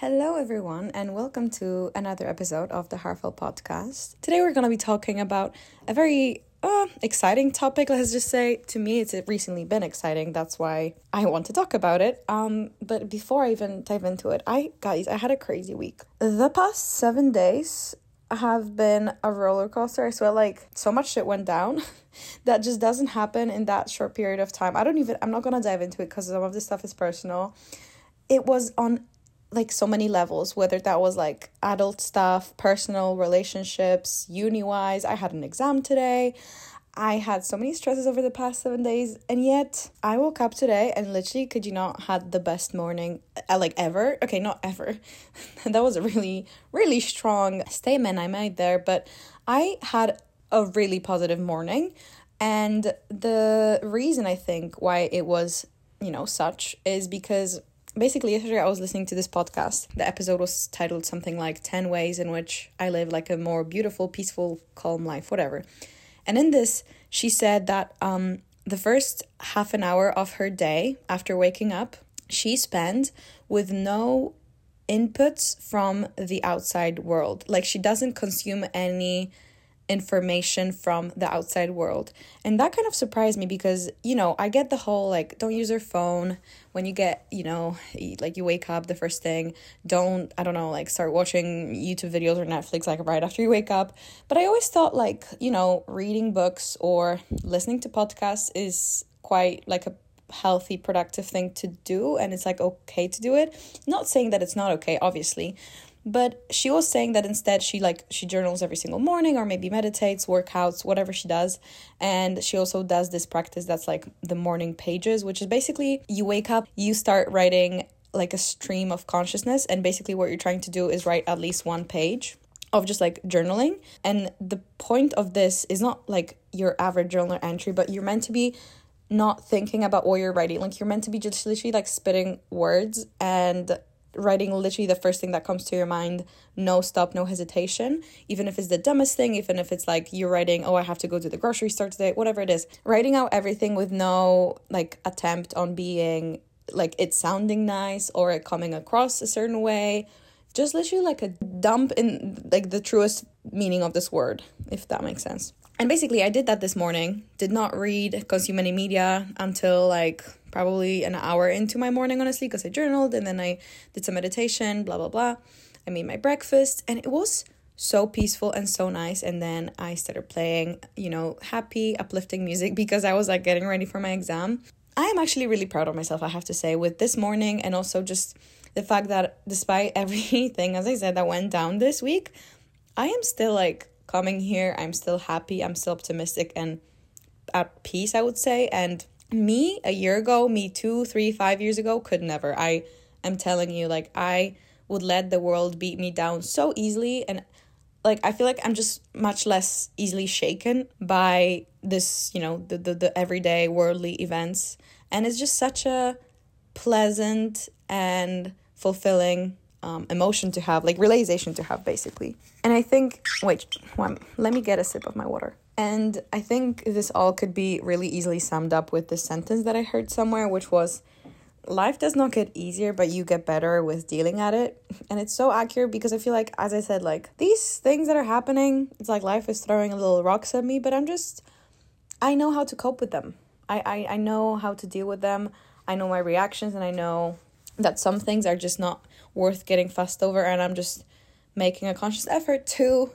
Hello, everyone, and welcome to another episode of the Heartfelt Podcast. Today, we're going to be talking about a very uh, exciting topic. Let's just say, to me, it's recently been exciting. That's why I want to talk about it. Um, but before I even dive into it, I guys, I had a crazy week. The past seven days have been a roller coaster. I swear, like so much shit went down that just doesn't happen in that short period of time. I don't even. I'm not gonna dive into it because some of this stuff is personal. It was on like so many levels whether that was like adult stuff personal relationships uni wise i had an exam today. I had so many stresses over the past seven days and yet i woke up today and literally could you not had the best morning uh, like ever. Okay not ever. That was a really really strong statement i made there but i had a really positive morning. And the reason i think why it was you know such is because basically yesterday I was listening to this podcast. The episode was titled something like 10 ways in which I live like a more beautiful, peaceful, calm life, whatever. And in this, she said that um the first half an hour of her day after waking up, she spent with no inputs from the outside world. Like she doesn't consume any information from the outside world. And that kind of surprised me because, you know, I get the whole like, don't use your phone when you get, you know, like you wake up the first thing. Don't, I don't know, like start watching YouTube videos or Netflix like right after you wake up. But I always thought like, you know, reading books or listening to podcasts is quite like a healthy productive thing to do and it's like okay to do it not saying that it's not okay obviously but she was saying that instead she like she journals every single morning or maybe meditates workouts whatever she does. And she also does this practice that's like the morning pages which is basically you wake up you start writing like a stream of consciousness. And basically what you're trying to do is write at least one page of just like journaling. And the point of this is not like your average journal entry but you're meant to be not thinking about what you're writing. Like you're meant to be just literally like spitting words. And writing literally the first thing that comes to your mind no stop no hesitation. Even if it's the dumbest thing even if it's like you're writing oh i have to go to the grocery store today whatever it is. Writing out everything with no like attempt on being like it sounding nice or it coming across a certain way. Just literally like a dump in like the truest meaning of this word if that makes sense. And basically i did that this morning. Did not read consume any media until like probably an hour into my morning, honestly, because I journaled and then I did some meditation, blah, blah, blah. I made my breakfast and it was so peaceful and so nice. And then I started playing, you know, happy, uplifting music because I was like getting ready for my exam. I am actually really proud of myself, I have to say, with this morning and also just the fact that despite everything, as I said, that went down this week, I am still like coming here. I'm still happy. I'm still optimistic and at peace, I would say. And me a year ago, me two, three, five years ago, could never. I am telling you, like, I would let the world beat me down so easily. And, like, I feel like I'm just much less easily shaken by this, you know, the, the, the everyday worldly events. And it's just such a pleasant and fulfilling um, emotion to have, like, realization to have, basically. And I think, wait, well, let me get a sip of my water. And I think this all could be really easily summed up with this sentence that I heard somewhere, which was life does not get easier, but you get better with dealing at it. And it's so accurate because I feel like, as I said, like these things that are happening, it's like life is throwing a little rocks at me, but I'm just, I know how to cope with them. I, I, I know how to deal with them. I know my reactions and I know that some things are just not worth getting fussed over. And I'm just making a conscious effort to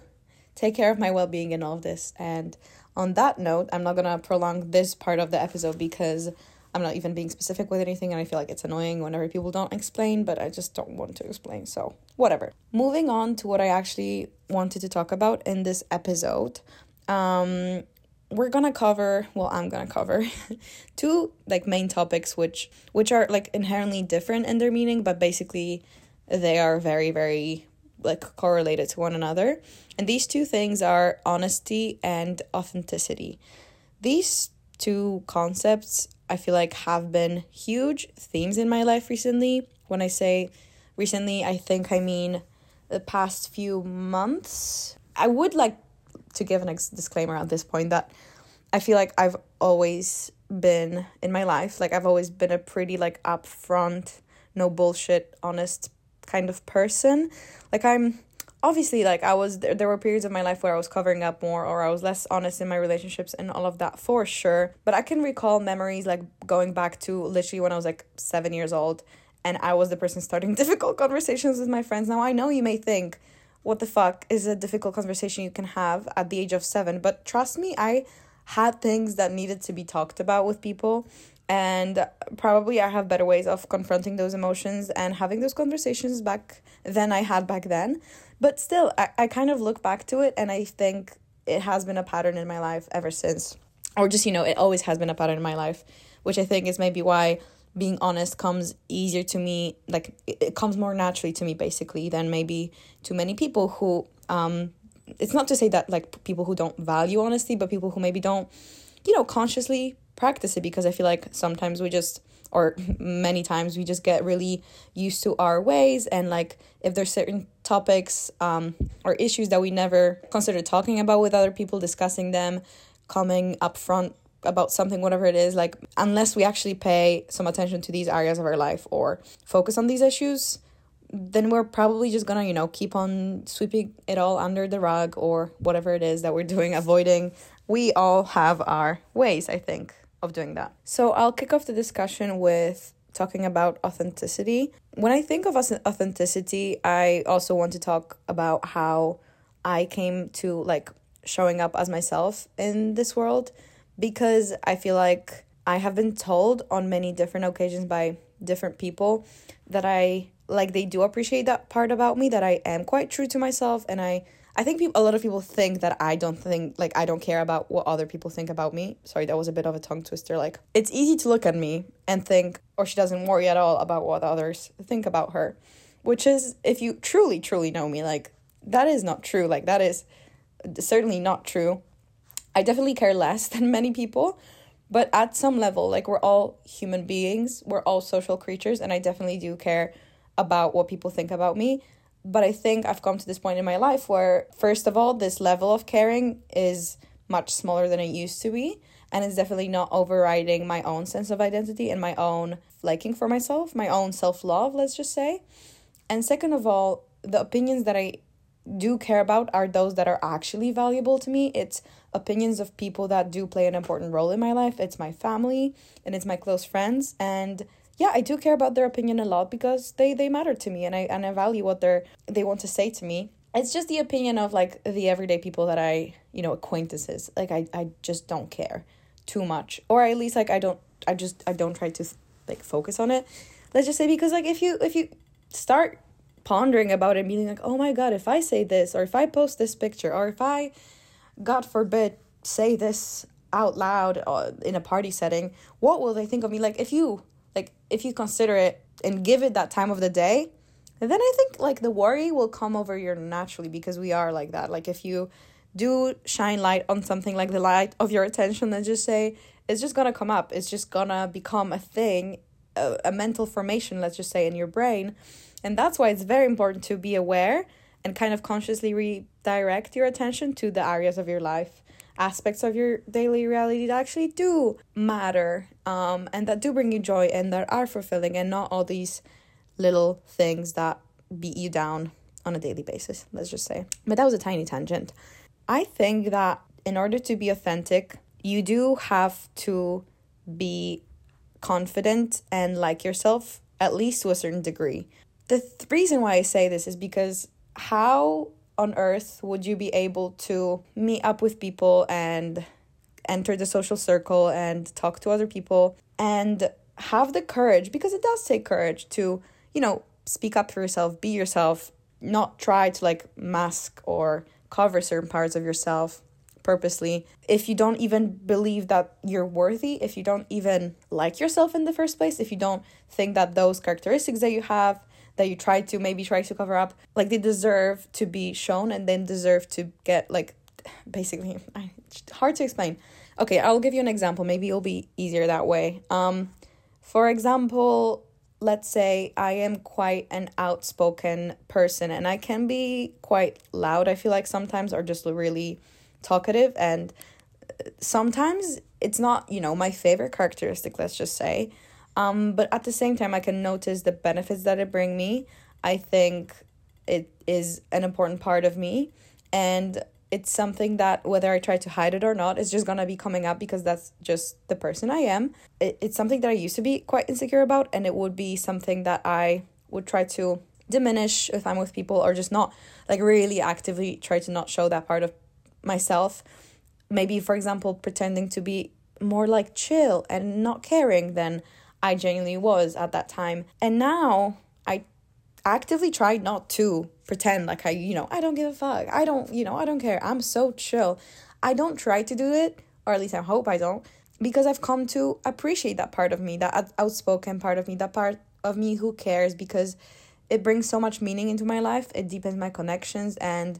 take care of my well being in all of this. And on that note, I'm not gonna prolong this part of the episode because I'm not even being specific with anything, and I feel like it's annoying whenever people don't explain, but I just don't want to explain, so whatever. Moving on to what I actually wanted to talk about in this episode. Um, we're gonna cover well i'm gonna cover two like main topics which which are like inherently different in their meaning but basically they are very very like correlated to one another. And these two things are honesty and authenticity. These two concepts I feel like have been huge themes in my life recently. When I say recently, I think I mean the past few months. I would like to give an ex- disclaimer at this point that I feel like I've always been in my life, like I've always been a pretty like upfront, no bullshit, honest kind of person. Like I'm obviously like I was there, there were periods of my life where I was covering up more or I was less honest in my relationships and all of that for sure. But I can recall memories like going back to literally when I was like 7 years old and I was the person starting difficult conversations with my friends. Now I know you may think what the fuck is a difficult conversation you can have at the age of 7, but trust me, I had things that needed to be talked about with people and probably I have better ways of confronting those emotions and having those conversations back than I had back then. But still, I, I kind of look back to it and I think it has been a pattern in my life ever since. Or just, you know, it always has been a pattern in my life, which I think is maybe why being honest comes easier to me like it comes more naturally to me basically than maybe to many people who um it's not to say that like people who don't value honesty but people who maybe don't you know consciously practice it because I feel like sometimes we just or many times we just get really used to our ways and like if there's certain topics um or issues that we never consider talking about with other people discussing them coming up front about something whatever it is like unless we actually pay some attention to these areas of our life or focus on these issues then we're probably just gonna you know keep on sweeping it all under the rug or whatever it is that we're doing avoiding. We all have our ways i think of doing that. So I'll kick off the discussion with talking about authenticity. When I think of authenticity, I also want to talk about how I came to like showing up as myself in this world because I feel like I have been told on many different occasions by different people that I like they do appreciate that part about me that I am quite true to myself and I I think people, a lot of people think that I don't think like I don't care about what other people think about me. Sorry, that was a bit of a tongue twister. Like it's easy to look at me and think, or she doesn't worry at all about what others think about her, which is if you truly truly know me, like that is not true. Like that is certainly not true. I definitely care less than many people, but at some level, like we're all human beings, we're all social creatures, and I definitely do care about what people think about me but I think I've come to this point in my life where, first of all, this level of caring is much smaller than it used to be. And it's definitely not overriding my own sense of identity and my own liking for myself, my own self love, let's just say. And second of all, the opinions that I do care about are those that are actually valuable to me. It's opinions of people that do play an important role in my life. It's my family and it's my close friends. And yeah, I do care about their opinion a lot because they they matter to me and I and I value what they're they want to say to me. It's just the opinion of like the everyday people that I, you know, acquaintances. Like I I just don't care too much or at least like I don't I just I don't try to like focus on it. Let's just say because like if you if you start pondering about it being like, "Oh my god, if I say this or if I post this picture or if I god forbid say this out loud uh, in a party setting, what will they think of me? Like if you like if you consider it and give it that time of the day then i think like the worry will come over you naturally because we are like that. Like if you do shine light on something like the light of your attention then just say it's just gonna come up. It's just gonna become a thing a, a mental formation let's just say in your brain. And that's why it's very important to be aware and kind of consciously redirect your attention to the areas of your life aspects of your daily reality that actually do matter um, and that do bring you joy and that are fulfilling and not all these little things that beat you down on a daily basis, let's just say. But that was a tiny tangent. I think that in order to be authentic, you do have to be confident and like yourself, at least to a certain degree. The th- reason why I say this is because how on earth would you be able to meet up with people and enter the social circle and talk to other people and have the courage because it does take courage to, you know, speak up for yourself, be yourself, not try to like mask or cover certain parts of yourself purposely. If you don't even believe that you're worthy, if you don't even like yourself in the first place, if you don't think that those characteristics that you have that you try to maybe try to cover up like they deserve to be shown and then deserve to get like basically hard to explain. Okay i'll give you an example. Maybe it'll be easier that way. Um for example let's say i am quite an outspoken person and i can be quite loud i feel like sometimes or just really talkative and uh, sometimes it's not you know my favorite characteristic let's just say um, but at the same time, I can notice the benefits that it bring me. I think it is an important part of me. And it's something that whether I try to hide it or not, it's just gonna be coming up because that's just the person I am. It, it's something that I used to be quite insecure about, and it would be something that I would try to diminish if I'm with people or just not like really actively try to not show that part of myself. Maybe, for example, pretending to be more like chill and not caring than I genuinely was at that time. And now I actively try not to pretend like I, you know, I don't give a fuck. I don't, you know, I don't care. I'm so chill. I don't try to do it, or at least I hope I don't, because I've come to appreciate that part of me, that outspoken part of me, that part of me who cares because it brings so much meaning into my life. It deepens my connections and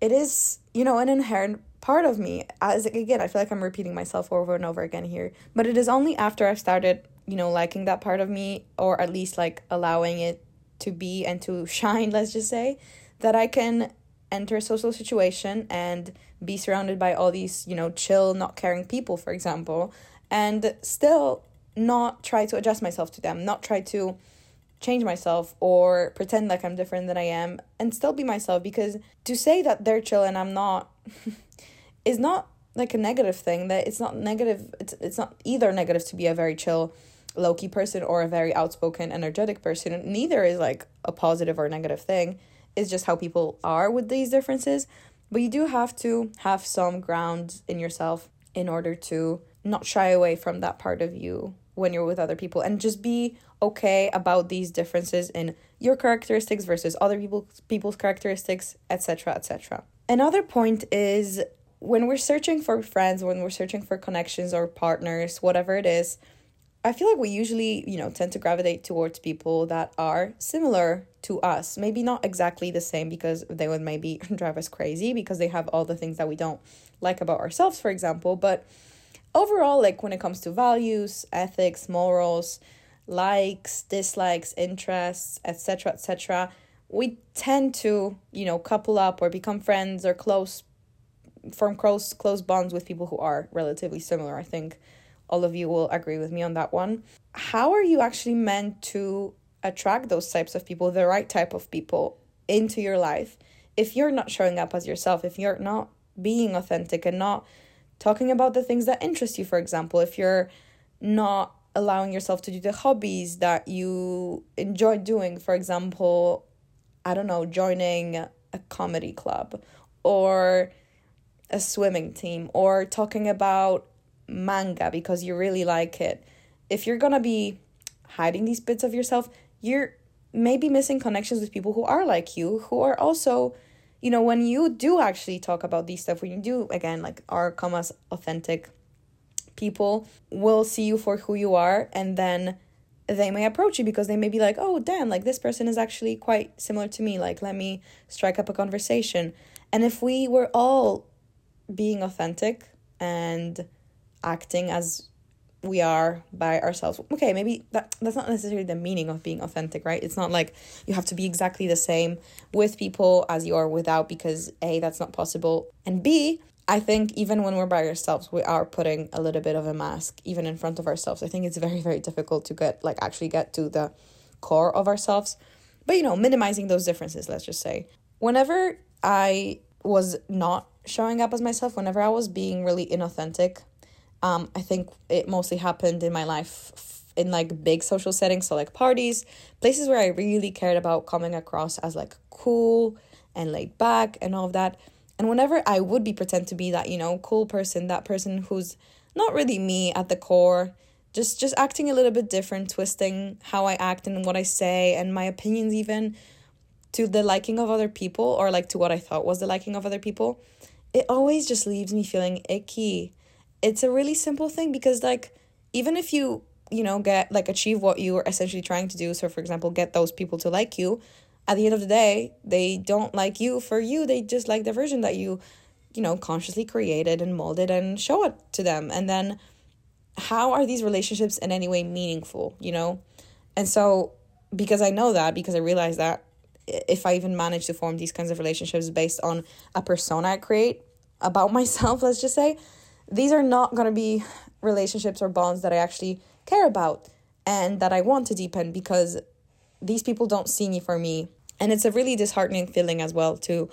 it is, you know, an inherent part of me. As again, I feel like I'm repeating myself over and over again here, but it is only after I've started, you know, liking that part of me or at least like allowing it to be and to shine, let's just say, that I can enter a social situation and be surrounded by all these, you know, chill, not caring people, for example, and still not try to adjust myself to them, not try to change myself or pretend like I'm different than I am and still be myself because to say that they're chill and I'm not is not like a negative thing that it's not negative it's it's not either negative to be a very chill low key person or a very outspoken, energetic person. Neither is like a positive or negative thing. It's just how people are with these differences. But you do have to have some ground in yourself in order to not shy away from that part of you when you're with other people and just be okay about these differences in your characteristics versus other people's people's characteristics, etc., etc. Another point is when we're searching for friends, when we're searching for connections or partners, whatever it is, I feel like we usually, you know, tend to gravitate towards people that are similar to us. Maybe not exactly the same because they would maybe drive us crazy because they have all the things that we don't like about ourselves, for example. But overall, like when it comes to values, ethics, morals, likes, dislikes, interests, etc., etc., we tend to, you know, couple up or become friends or close form close close bonds with people who are relatively similar. I think all of you will agree with me on that one. How are you actually meant to attract those types of people, the right type of people, into your life if you're not showing up as yourself, if you're not being authentic and not talking about the things that interest you, for example, if you're not allowing yourself to do the hobbies that you enjoy doing, for example, I don't know, joining a comedy club or a swimming team or talking about manga because you really like it, if you're gonna be hiding these bits of yourself, you're maybe missing connections with people who are like you, who are also, you know, when you do actually talk about these stuff, when you do again like are come as authentic people will see you for who you are and then they may approach you because they may be like, oh, damn, like this person is actually quite similar to me. Like, let me strike up a conversation. And if we were all being authentic and acting as we are by ourselves. Okay, maybe that that's not necessarily the meaning of being authentic, right? It's not like you have to be exactly the same with people as you are without because A, that's not possible. And B, I think even when we're by ourselves, we are putting a little bit of a mask even in front of ourselves. I think it's very, very difficult to get like actually get to the core of ourselves. But you know, minimizing those differences, let's just say. Whenever I was not showing up as myself, whenever I was being really inauthentic, um, I think it mostly happened in my life in like big social settings, so like parties, places where I really cared about coming across as like cool and laid back and all of that. And whenever I would be pretend to be that, you know, cool person, that person who's not really me at the core, just just acting a little bit different, twisting how I act and what I say and my opinions even to the liking of other people or like to what I thought was the liking of other people, it always just leaves me feeling icky it's a really simple thing because like even if you you know get like achieve what you are essentially trying to do so for example get those people to like you at the end of the day they don't like you for you they just like the version that you you know consciously created and molded and show it to them. And then how are these relationships in any way meaningful you know? And so because i know that because i realize that if i even manage to form these kinds of relationships based on a persona i create about myself let's just say these are not going to be relationships or bonds that I actually care about and that I want to deepen because these people don't see me for me. And it's a really disheartening feeling as well to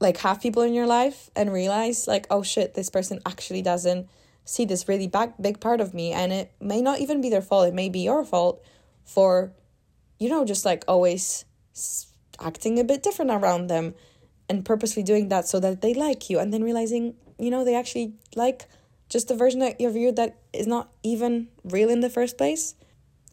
like have people in your life and realize like oh shit this person actually doesn't see this really back big part of me and it may not even be their fault it may be your fault for you know just like always acting a bit different around them and purposely doing that so that they like you and then realizing you know they actually like just the version of you viewed that is not even real in the first place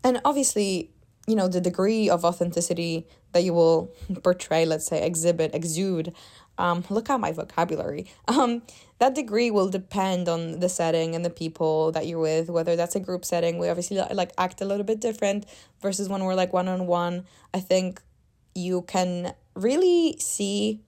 and obviously you know the degree of authenticity that you will portray let's say exhibit exude um, look at my vocabulary. Um, that degree will depend on the setting and the people that you're with, whether that's a group setting. We obviously like act a little bit different versus when we're like one on one. I think you can really see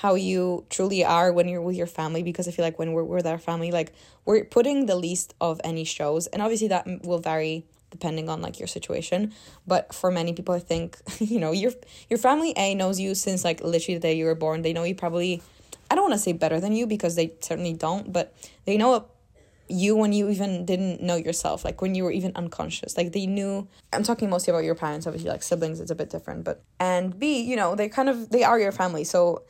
how you truly are when you're with your family because I feel like when we're with our family, like we're putting the least of any shows, and obviously that will vary depending on like your situation but for many people i think you know your your family a knows you since like literally the day you were born. They know you probably i don't want to say better than you because they certainly don't but they know you when you even didn't know yourself like when you were even unconscious. Like they knew i'm talking mostly about your parents obviously like siblings it's a bit different but and b you know they kind of they are your family so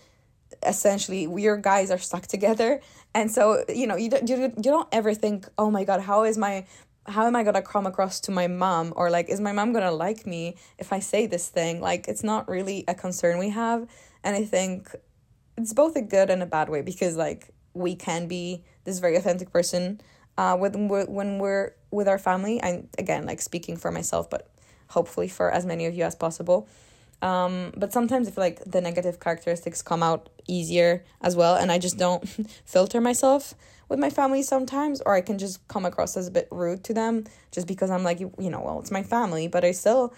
essentially your guys are stuck together and so you know you don't, you, you don't ever think oh my god how is my how am I gonna come across to my mom or like is my mom gonna like me if I say this thing? Like it's not really a concern we have. And I think it's both a good and a bad way because like we can be this very authentic person uh we're when we're with our family. And again, like speaking for myself, but hopefully for as many of you as possible. Um, but sometimes I feel like the negative characteristics come out easier as well, and I just don't filter myself with my family sometimes, or I can just come across as a bit rude to them just because I'm like, you, know, well, it's my family, but I still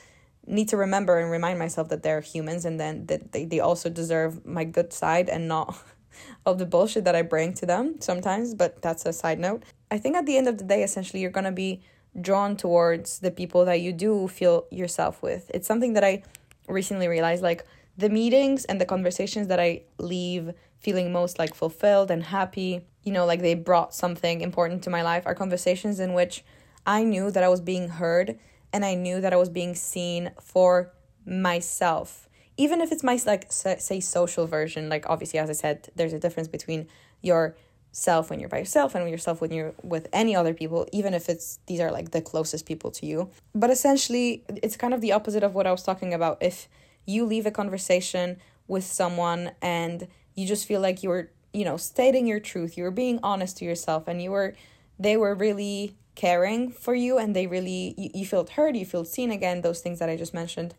need to remember and remind myself that they're humans and then that they, they also deserve my good side and not of the bullshit that I bring to them sometimes, but that's a side note. I think at the end of the day, essentially, you're gonna be drawn towards the people that you do feel yourself with. It's something that I recently realized like the meetings and the conversations that I leave feeling most like fulfilled and happy, you know, like they brought something important to my life are conversations in which I knew that I was being heard and I knew that I was being seen for myself. Even if it's my like say social version, like obviously as I said, there's a difference between your self when you're by yourself and yourself when you're with any other people even if it's these are like the closest people to you but essentially it's kind of the opposite of what i was talking about if you leave a conversation with someone and you just feel like you were you know stating your truth you were being honest to yourself and you were they were really caring for you and they really you, you felt heard you felt seen again those things that i just mentioned.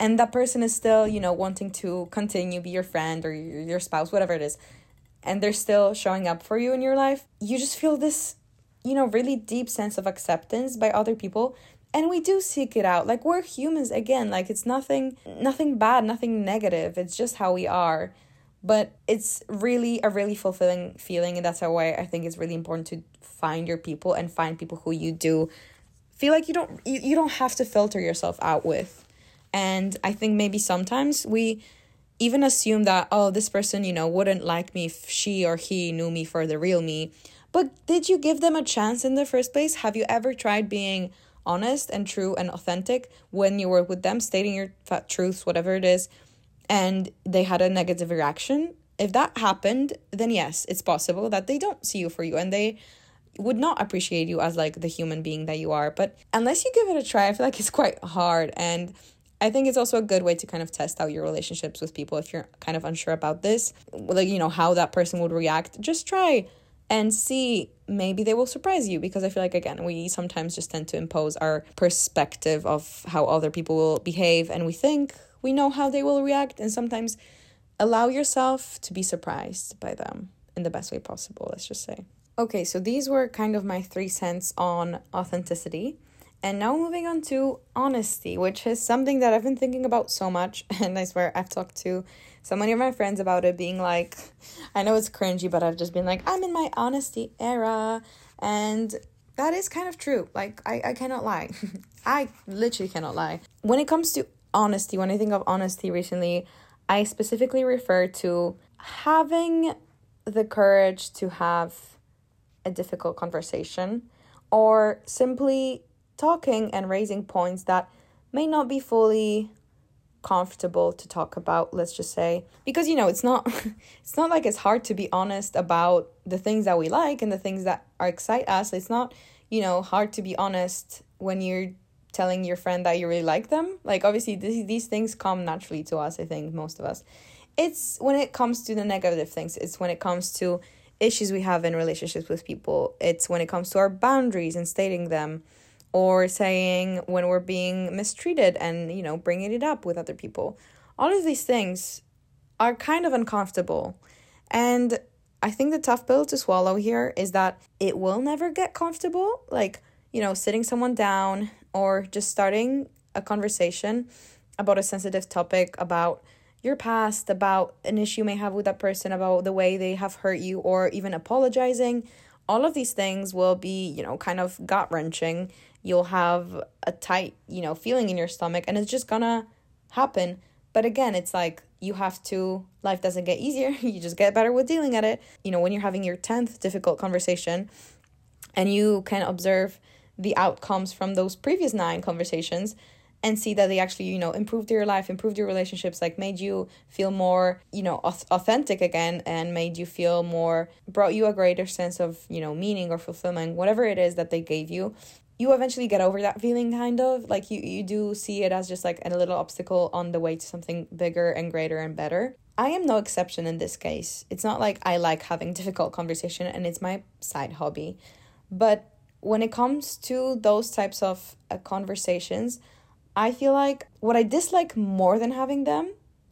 And that person is still you know wanting to continue be your friend or your spouse whatever it is and they're still showing up for you in your life. You just feel this you know really deep sense of acceptance by other people and we do seek it out. Like we're humans again like it's nothing nothing bad nothing negative. It's just how we are. But it's really a really fulfilling feeling and that's why i think it's really important to find your people and find people who you do feel like you don't you, you don't have to filter yourself out with. And i think maybe sometimes we even assume that oh this person you know wouldn't like me if she or he knew me for the real me. But did you give them a chance in the first place? Have you ever tried being honest and true and authentic when you were with them stating your truths whatever it is and they had a negative reaction if that happened then yes it's possible that they don't see you for you and they would not appreciate you as like the human being that you are but unless you give it a try i feel like it's quite hard and I think it's also a good way to kind of test out your relationships with people if you're kind of unsure about this, like, you know, how that person would react. Just try and see maybe they will surprise you because I feel like, again, we sometimes just tend to impose our perspective of how other people will behave and we think we know how they will react. And sometimes allow yourself to be surprised by them in the best way possible, let's just say. Okay, so these were kind of my three cents on authenticity. And now moving on to honesty, which is something that I've been thinking about so much. And I swear I've talked to so many of my friends about it, being like, I know it's cringy, but I've just been like, I'm in my honesty era. And that is kind of true. Like, I, I cannot lie. I literally cannot lie. When it comes to honesty, when I think of honesty recently, I specifically refer to having the courage to have a difficult conversation or simply talking and raising points that may not be fully comfortable to talk about let's just say. Because you know it's not it's not like it's hard to be honest about the things that we like and the things that are excite us. It's not you know hard to be honest when you're telling your friend that you really like them. Like obviously these, these things come naturally to us i think most of us. It's when it comes to the negative things. It's when it comes to issues we have in relationships with people. It's when it comes to our boundaries and stating them or saying when we're being mistreated and you know bringing it up with other people. All of these things are kind of uncomfortable. And i think the tough pill to swallow here is that it will never get comfortable like you know sitting someone down or just starting a conversation about a sensitive topic about your past about an issue you may have with that person about the way they have hurt you or even apologizing. All of these things will be you know kind of gut wrenching you'll have a tight, you know, feeling in your stomach and it's just gonna happen. But again, it's like you have to, life doesn't get easier. you just get better with dealing at it. You know, when you're having your 10th difficult conversation and you can observe the outcomes from those previous nine conversations and see that they actually, you know, improved your life, improved your relationships, like made you feel more, you know, authentic again and made you feel more, brought you a greater sense of, you know, meaning or fulfillment, whatever it is that they gave you you eventually get over that feeling kind of. Like you you do see it as just like a little obstacle on the way to something bigger and greater and better. I am no exception in this case. It's not like i like having difficult conversation and it's my side hobby. But when it comes to those types of uh, conversations i feel like what i dislike more than having them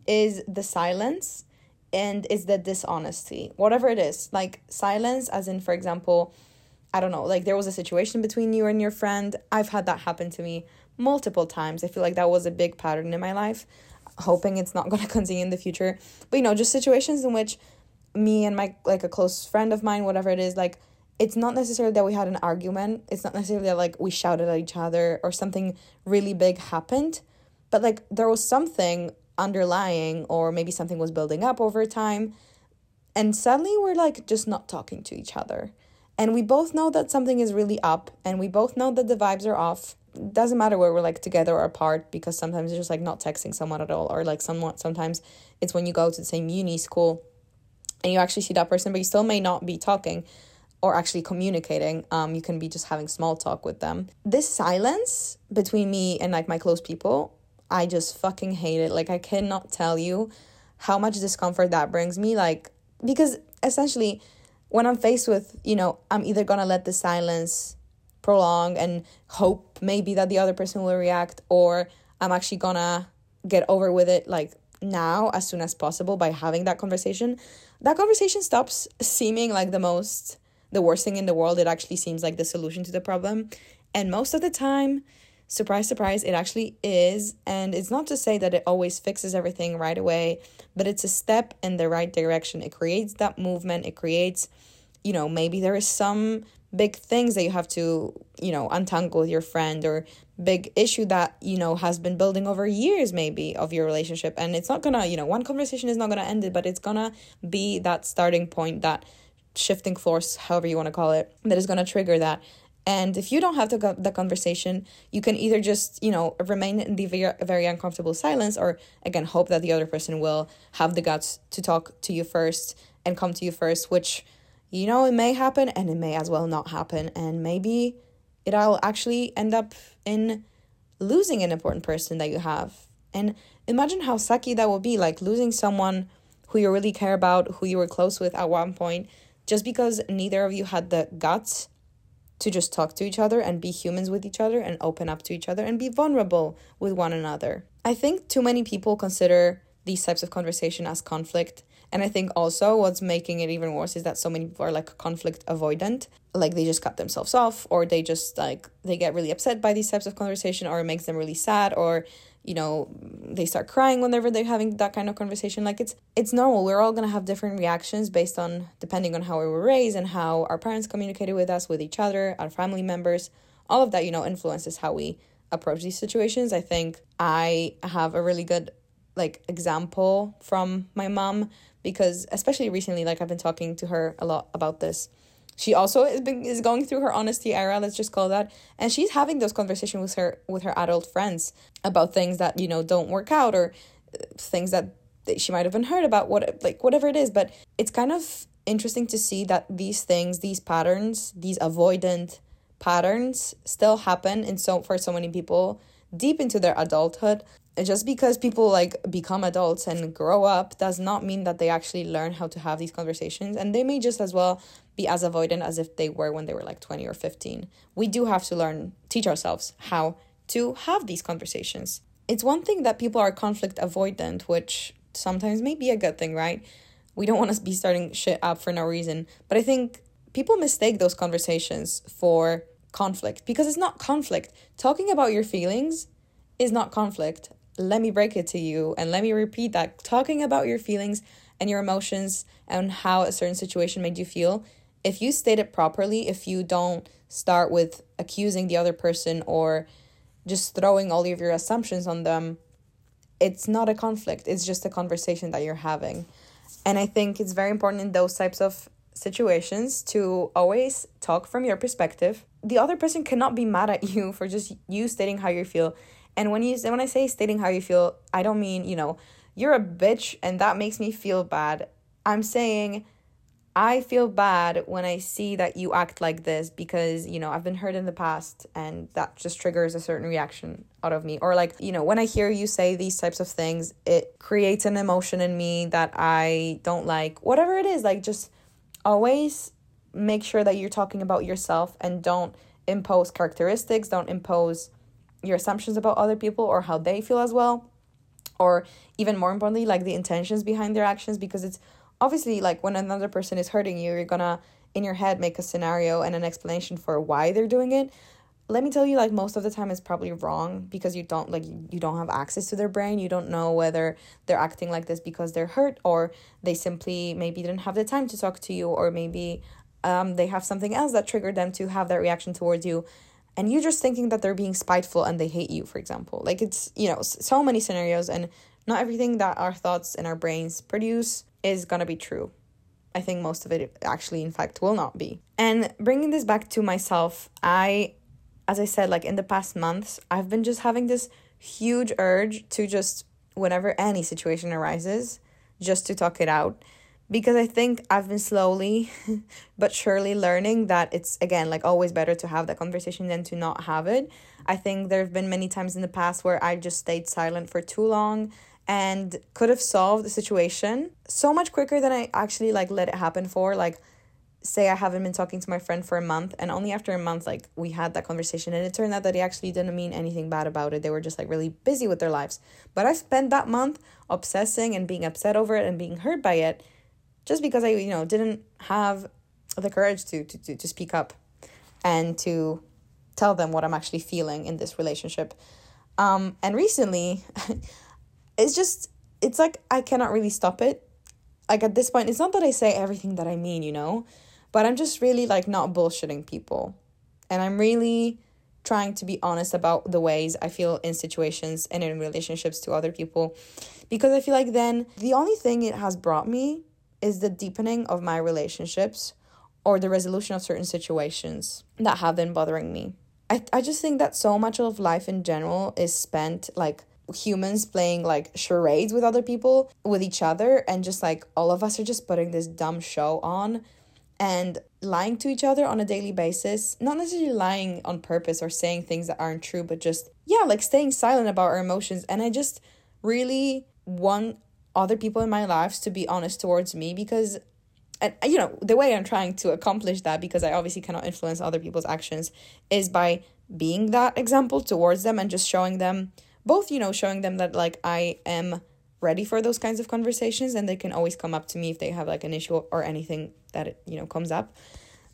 is the silence and is the dishonesty. Whatever it is like silence as in for example I don't know, like there was a situation between you and your friend. I've had that happen to me multiple times. I feel like that was a big pattern in my life. Hoping it's not going to continue in the future. But you know, just situations in which me and my like a close friend of mine, whatever it is, like it's not necessarily that we had an argument. It's not necessarily that like we shouted at each other or something really big happened, but like there was something underlying or maybe something was building up over time and suddenly we're like just not talking to each other and we both know that something is really up and we both know that the vibes are off. Doesn't matter where we're like together or apart because sometimes it's just like not texting someone at all or like somewhat sometimes it's when you go to the same uni school and you actually see that person but you still may not be talking or actually communicating. Um you can be just having small talk with them. This silence between me and like my close people i just fucking hate it. Like i cannot tell you how much discomfort that brings me like because essentially when I'm faced with, you know, I'm either gonna let the silence prolong and hope maybe that the other person will react, or I'm actually gonna get over with it like now as soon as possible by having that conversation. That conversation stops seeming like the most, the worst thing in the world. It actually seems like the solution to the problem. And most of the time, surprise, surprise, it actually is. And it's not to say that it always fixes everything right away, but it's a step in the right direction. It creates that movement, it creates, you know, maybe there is some big things that you have to, you know, untangle with your friend or big issue that, you know, has been building over years maybe of your relationship. And it's not gonna, you know, one conversation is not gonna end it, but it's gonna be that starting point, that shifting force, however you want to call it, that is gonna trigger that and if you don't have the, the conversation, you can either just, you know, remain in the very, very uncomfortable silence or, again, hope that the other person will have the guts to talk to you first and come to you first, which, you know, it may happen and it may as well not happen. And maybe it'll actually end up in losing an important person that you have. And imagine how sucky that would be like losing someone who you really care about, who you were close with at one point, just because neither of you had the guts to just talk to each other and be humans with each other and open up to each other and be vulnerable with one another. I think too many people consider these types of conversation as conflict. And I think also what's making it even worse is that so many people are like conflict avoidant. Like they just cut themselves off or they just like they get really upset by these types of conversation or it makes them really sad or you know they start crying whenever they're having that kind of conversation. Like it's it's normal. We're all going to have different reactions based on depending on how we were raised and how our parents communicated with us with each other our family members. All of that you know influences how we approach these situations. I think i have a really good like example from my mom because especially recently like i've been talking to her a lot about this she also is, been, is going through her honesty era let's just call that. And she's having those conversations with her with her adult friends about things that you know don't work out or uh, things that she might have been heard about what like whatever it is. But it's kind of interesting to see that these things these patterns these avoidant patterns still happen and so for so many people deep into their adulthood. Just because people like become adults and grow up does not mean that they actually learn how to have these conversations. And they may just as well be as avoidant as if they were when they were like 20 or 15 we do have to learn teach ourselves how to have these conversations. It's one thing that people are conflict avoidant which sometimes may be a good thing right? We don't want to be starting shit up for no reason. But i think people mistake those conversations for conflict because it's not conflict. Talking about your feelings is not conflict. Let me break it to you and let me repeat that. Talking about your feelings and your emotions and how a certain situation made you feel if you state it properly if you don't start with accusing the other person or just throwing all of your assumptions on them it's not a conflict. It's just a conversation that you're having. And i think it's very important in those types of situations to always talk from your perspective. The other person cannot be mad at you for just you stating how you feel. And when you when I say stating how you feel, I don't mean, you know, you're a bitch and that makes me feel bad. I'm saying I feel bad when I see that you act like this because, you know, I've been hurt in the past and that just triggers a certain reaction out of me. Or, like, you know, when I hear you say these types of things, it creates an emotion in me that I don't like. Whatever it is, like, just always make sure that you're talking about yourself and don't impose characteristics, don't impose your assumptions about other people or how they feel as well or even more importantly like the intentions behind their actions because it's obviously like when another person is hurting you you're gonna in your head make a scenario and an explanation for why they're doing it. Let me tell you like most of the time it's probably wrong because you don't like you don't have access to their brain. You don't know whether they're acting like this because they're hurt or they simply maybe didn't have the time to talk to you or maybe um, they have something else that triggered them to have that reaction towards you. And you just thinking that they're being spiteful and they hate you for example. Like it's you know so many scenarios and not everything that our thoughts and our brains produce is going to be true. I think most of it actually in fact will not be. And bringing this back to myself i as i said like in the past months i've been just having this huge urge to just whenever any situation arises just to talk it out. Because I think I've been slowly but surely learning that it's again like always better to have that conversation than to not have it. I think there have been many times in the past where I just stayed silent for too long and could have solved the situation so much quicker than I actually like let it happen for like say I haven't been talking to my friend for a month and only after a month like we had that conversation and it turned out that he actually didn't mean anything bad about it. They were just like really busy with their lives. But I spent that month obsessing and being upset over it and being hurt by it just because I, you know, didn't have the courage to, to, to, to speak up and to tell them what I'm actually feeling in this relationship. Um, and recently, it's just, it's like I cannot really stop it. Like at this point, it's not that I say everything that I mean, you know, but I'm just really like not bullshitting people. And I'm really trying to be honest about the ways I feel in situations and in relationships to other people because I feel like then the only thing it has brought me is the deepening of my relationships or the resolution of certain situations that have been bothering me. I, I just think that so much of life in general is spent like humans playing like charades with other people, with each other, and just like all of us are just putting this dumb show on and lying to each other on a daily basis. Not necessarily lying on purpose or saying things that aren't true, but just, yeah, like staying silent about our emotions. And I just really want other people in my lives to be honest towards me because and you know the way i'm trying to accomplish that because i obviously cannot influence other people's actions is by being that example towards them and just showing them both you know showing them that like i am ready for those kinds of conversations and they can always come up to me if they have like an issue or anything that you know comes up.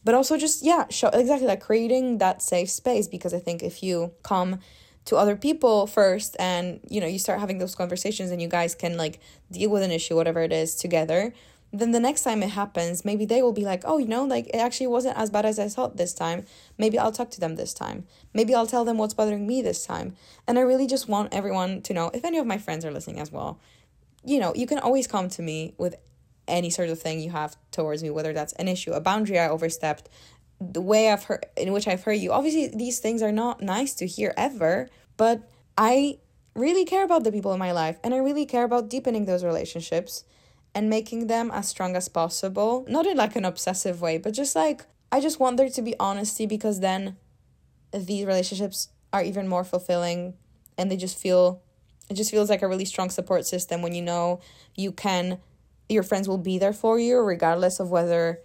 But also just yeah show exactly like creating that safe space because i think if you come to other people first and you know you start having those conversations and you guys can like deal with an issue whatever it is together then the next time it happens maybe they will be like oh you know like it actually wasn't as bad as i thought this time. Maybe i'll talk to them this time. Maybe i'll tell them what's bothering me this time. And i really just want everyone to know if any of my friends are listening as well you know you can always come to me with any sort of thing you have towards me, whether that's an issue, a boundary I overstepped, the way I've heard in which I've heard you. Obviously, these things are not nice to hear ever, but I really care about the people in my life and I really care about deepening those relationships and making them as strong as possible. Not in like an obsessive way, but just like I just want there to be honesty because then these relationships are even more fulfilling and they just feel it just feels like a really strong support system when you know you can your friends will be there for you regardless of whether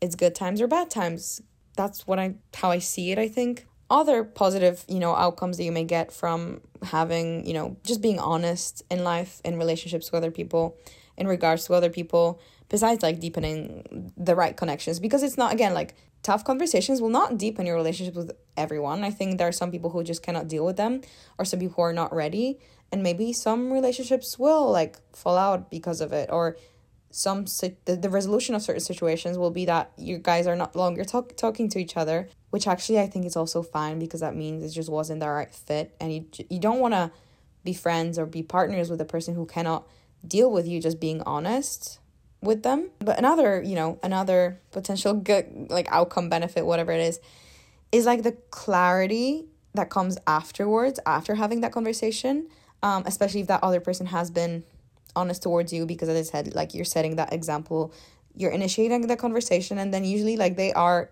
it's good times or bad times that's what i how i see it i think other positive you know outcomes that you may get from having you know just being honest in life in relationships with other people in regards to other people besides like deepening the right connections. Because it's not again like tough conversations will not deepen your relationship with everyone. I think there are some people who just cannot deal with them or some people who are not ready. And maybe some relationships will like fall out because of it. Or some the, the resolution of certain situations will be that you guys are not longer talk, talking to each other which actually i think is also fine because that means it just wasn't the right fit. And you, you don't want to be friends or be partners with a person who cannot deal with you just being honest with them. But another, you know, another potential good like outcome benefit, whatever it is, is like the clarity that comes afterwards, after having that conversation. Um, especially if that other person has been honest towards you, because as I said, like you're setting that example, you're initiating the conversation, and then usually like they are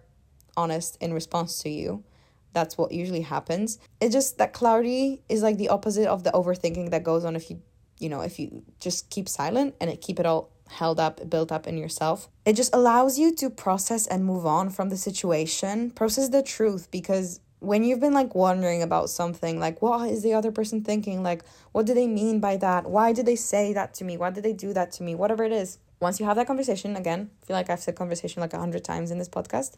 honest in response to you. That's what usually happens. It just that clarity is like the opposite of the overthinking that goes on if you you know, if you just keep silent and it keep it all held up, built up in yourself. It just allows you to process and move on from the situation, process the truth because when you've been like wondering about something, like what is the other person thinking? Like, what do they mean by that? Why did they say that to me? Why did they do that to me? Whatever it is. Once you have that conversation, again, I feel like I've said conversation like a hundred times in this podcast.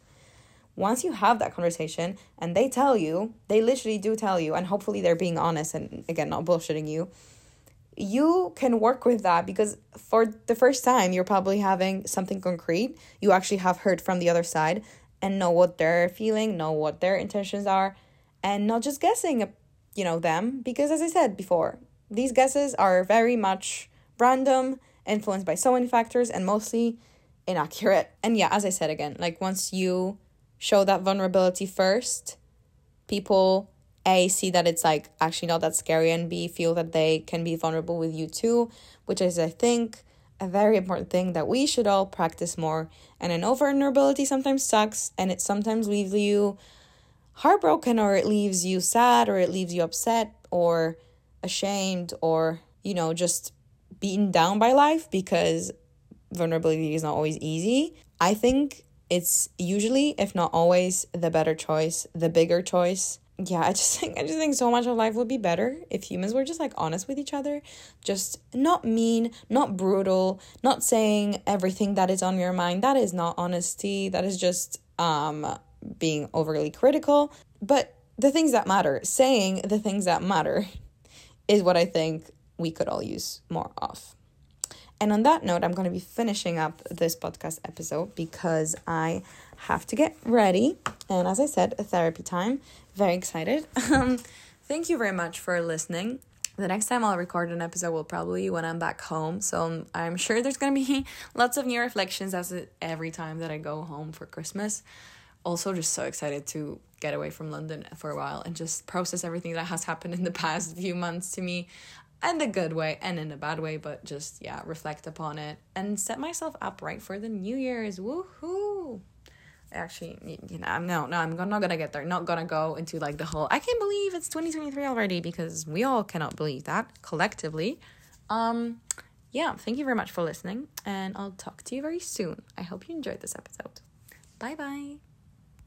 Once you have that conversation and they tell you, they literally do tell you, and hopefully they're being honest and again, not bullshitting you you can work with that because for the first time you're probably having something concrete. You actually have heard from the other side and know what they're feeling know what their intentions are and not just guessing you know them. Because as i said before these guesses are very much random influenced by so many factors and mostly inaccurate. And yeah as i said again like once you show that vulnerability first people a, see that it's like actually not that scary, and B, feel that they can be vulnerable with you too, which is, I think, a very important thing that we should all practice more. And I know vulnerability sometimes sucks and it sometimes leaves you heartbroken or it leaves you sad or it leaves you upset or ashamed or, you know, just beaten down by life because vulnerability is not always easy. I think it's usually, if not always, the better choice, the bigger choice yeah, I just think I just think so much of life would be better if humans were just like honest with each other, just not mean, not brutal, not saying everything that is on your mind. That is not honesty. That is just um being overly critical. But the things that matter, saying the things that matter is what I think we could all use more of. And on that note, I'm going to be finishing up this podcast episode because I have to get ready. And as I said, a therapy time. Very excited. Um, thank you very much for listening. The next time I'll record an episode will probably when I'm back home. So I'm sure there's going to be lots of new reflections as every time that I go home for Christmas. Also, just so excited to get away from London for a while and just process everything that has happened in the past few months to me in a good way and in a bad way, but just, yeah, reflect upon it and set myself up right for the New Year's. Woohoo! Actually, you know, no, no, I'm not gonna get there. Not gonna go into like the whole. I can't believe it's 2023 already because we all cannot believe that collectively. Um, yeah, thank you very much for listening, and I'll talk to you very soon. I hope you enjoyed this episode. Bye bye.